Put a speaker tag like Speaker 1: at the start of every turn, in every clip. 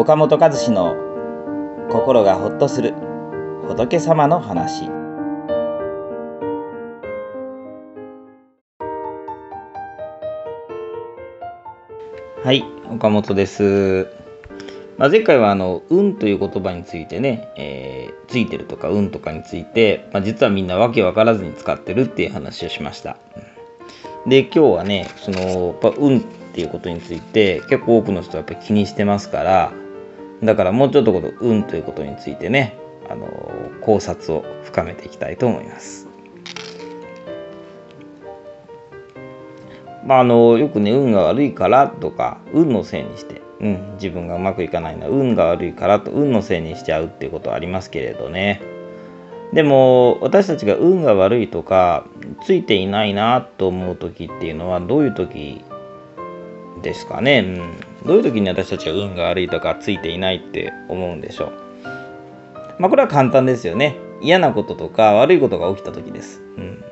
Speaker 1: 岡本和志の心がほっとする仏様の話。はい岡本です、まあ、前回はあの「運」という言葉についてね、えーついてるとか「運」とかについて、まあ、実はみんなわけわからずに使ってるっていう話をしました。で今日はねそのやっぱ運っていうことについて結構多くの人はやっぱ気にしてますからだからもうちょっとこの運ということについてねあの考察を深めていきたいと思います。まあ、あのよくね運が悪いからとか運のせいにして、うん、自分がうまくいかないのは運が悪いからと運のせいにしちゃうっていうことはありますけれどね。でも私たちが運が悪いとかついていないなと思う時っていうのはどういう時ですかね、うん、どういう時に私たちは運が悪いとかついていないって思うんでしょう。まあこれは簡単ですよね。嫌なこととか悪いことが起きた時です、うん、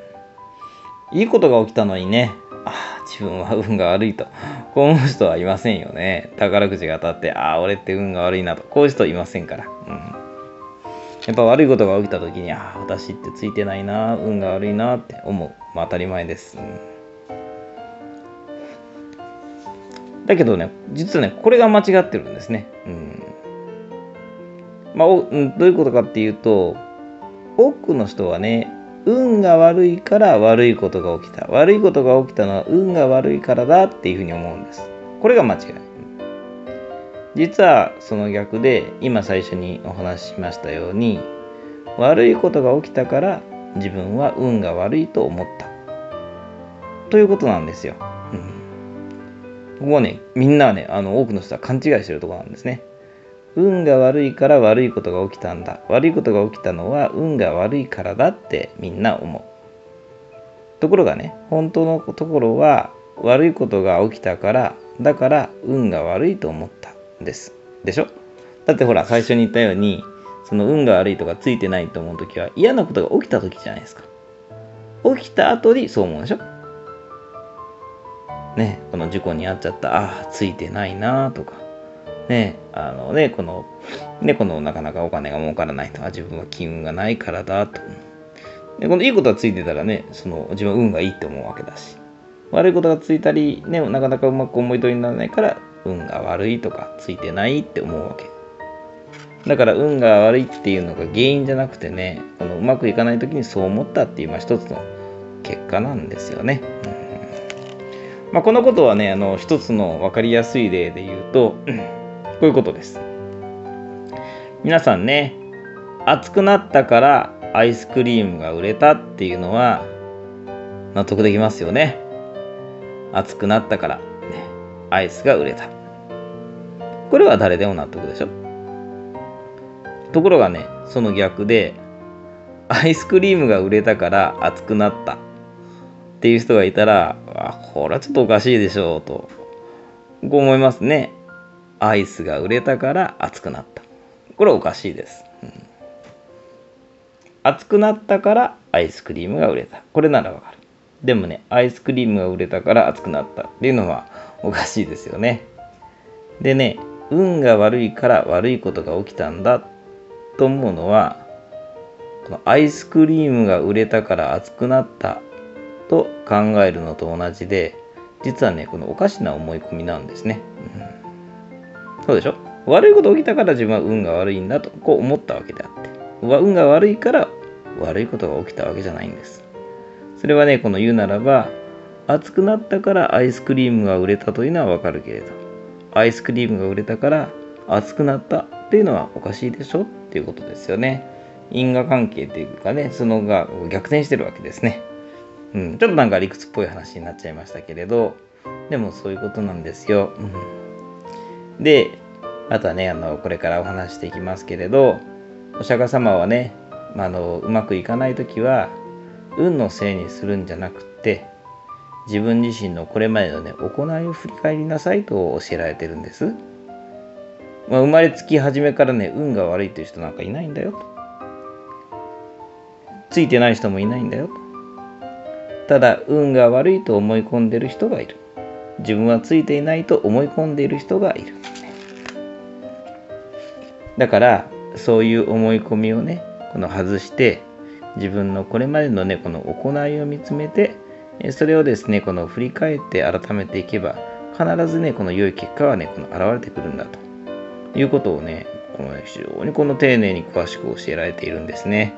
Speaker 1: いいことが起きたのにねああ自分は運が悪いと。こう思う人はいませんよね。宝くじが当たってああ俺って運が悪いなと。こういう人いませんから、うん、やっぱ悪いことが起きた時にああ私ってついてないな運が悪いなって思う、まあ、当たり前です、うん。だけどね実はねこれが間違ってるんですね。うんまあ、おどういうことかっていうと多くの人はね運が悪いから悪いことが起きた悪いことが起きたのは運が悪いからだっていうふうに思うんです。これが間違い。実はその逆で今最初にお話ししましたように悪いことが起きたから自分は運が悪いと思ったということなんですよ。うんここはね、みんなはね、あの多くの人は勘違いしてるとこなんですね。運が悪いから悪いことが起きたんだ。悪いことが起きたのは運が悪いからだってみんな思う。ところがね、本当のところは悪いことが起きたから、だから運が悪いと思ったんです。でしょ？だってほら、最初に言ったように、その運が悪いとかついてないと思うときは嫌なことが起きたときじゃないですか。起きた後にそう思うでしょ？ね、この事故に遭っちゃった、ああ、ついてないなとか、ね、あのね、この、ね、このなかなかお金が儲からないとか、自分は金運がないからだと。で、このいいことがついてたらね、その自分は運がいいって思うわけだし、悪いことがついたり、ね、なかなかうまく思い通りにならないから、運が悪いとか、ついてないって思うわけ。だから運が悪いっていうのが原因じゃなくてね、このうまくいかない時にそう思ったっていう、まあ一つの結果なんですよね。うんまあ、このことはねあの一つの分かりやすい例で言うと、こういうことです。皆さんね暑くなったからアイスクリームが売れたっていうのは納得できますよね。暑くなったから、ね、アイスが売れた。これは誰でも納得でしょ？ところがねその逆でアイスクリームが売れたから暑くなったっていう人がいたら、あこれはちょっとおかしいでしょうと、こう思いますね。アイスが売れたから熱くなった。これおかしいです。うん、熱くなったからアイスクリームが売れた。これならわかる。でもね、アイスクリームが売れたから熱くなったっていうのはおかしいですよね。でね、運が悪いから悪いことが起きたんだと思うのは、このアイスクリームが売れたから熱くなったと考えるのと同じで実はねこのおかしな思い込みなんですね、うん、そうでしょ？悪いこと起きたから自分は運が悪いんだとこう思ったわけであって。運が悪いから悪いことが起きたわけじゃないんです。それはねこの言うならば暑くなったからアイスクリームが売れたというのはわかるけれどアイスクリームが売れたから暑くなったっていうのはおかしいでしょ？っていうことですよね。因果関係というかねそのが逆転してるわけですね。うん、ちょっとなんか理屈っぽい話になっちゃいましたけれどでもそういうことなんですよ。うん、であとはねあのこれからお話していきますけれどお釈迦様はね、まあ、のうまくいかない時は運のせいにするんじゃなくって自分自身のこれまでのね行いを振り返りなさいと教えられてるんです。まあ、生まれつき初めからね運が悪いという人なんかいないんだよと。ついてない人もいないんだよと。ただ運が悪いと思い込んでる人がいる。自分はついていないと思い込んでいる人がいる。だからそういう思い込みをねこの外して自分のこれまでのねこの行いを見つめてそれをですねこの振り返って改めていけば必ずねこの良い結果はねこの現れてくるんだということをねこの非常にこの丁寧に詳しく教えられているんですね。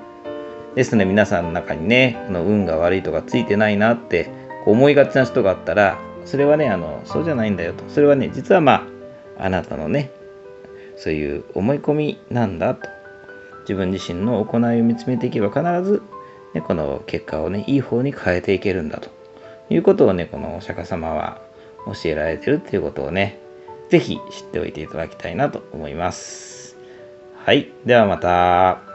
Speaker 1: ですので皆さんの中にねこの運が悪いとかついてないなって思いがちな人があったらそれはねあのそうじゃないんだよとそれはね実はまああなたのねそういう思い込みなんだと自分自身の行いを見つめていけば必ず、ね、この結果をねいい方に変えていけるんだということをねこのお釈迦様は教えられてるっていうことをね是非知っておいていただきたいなと思います。はい。ではまた。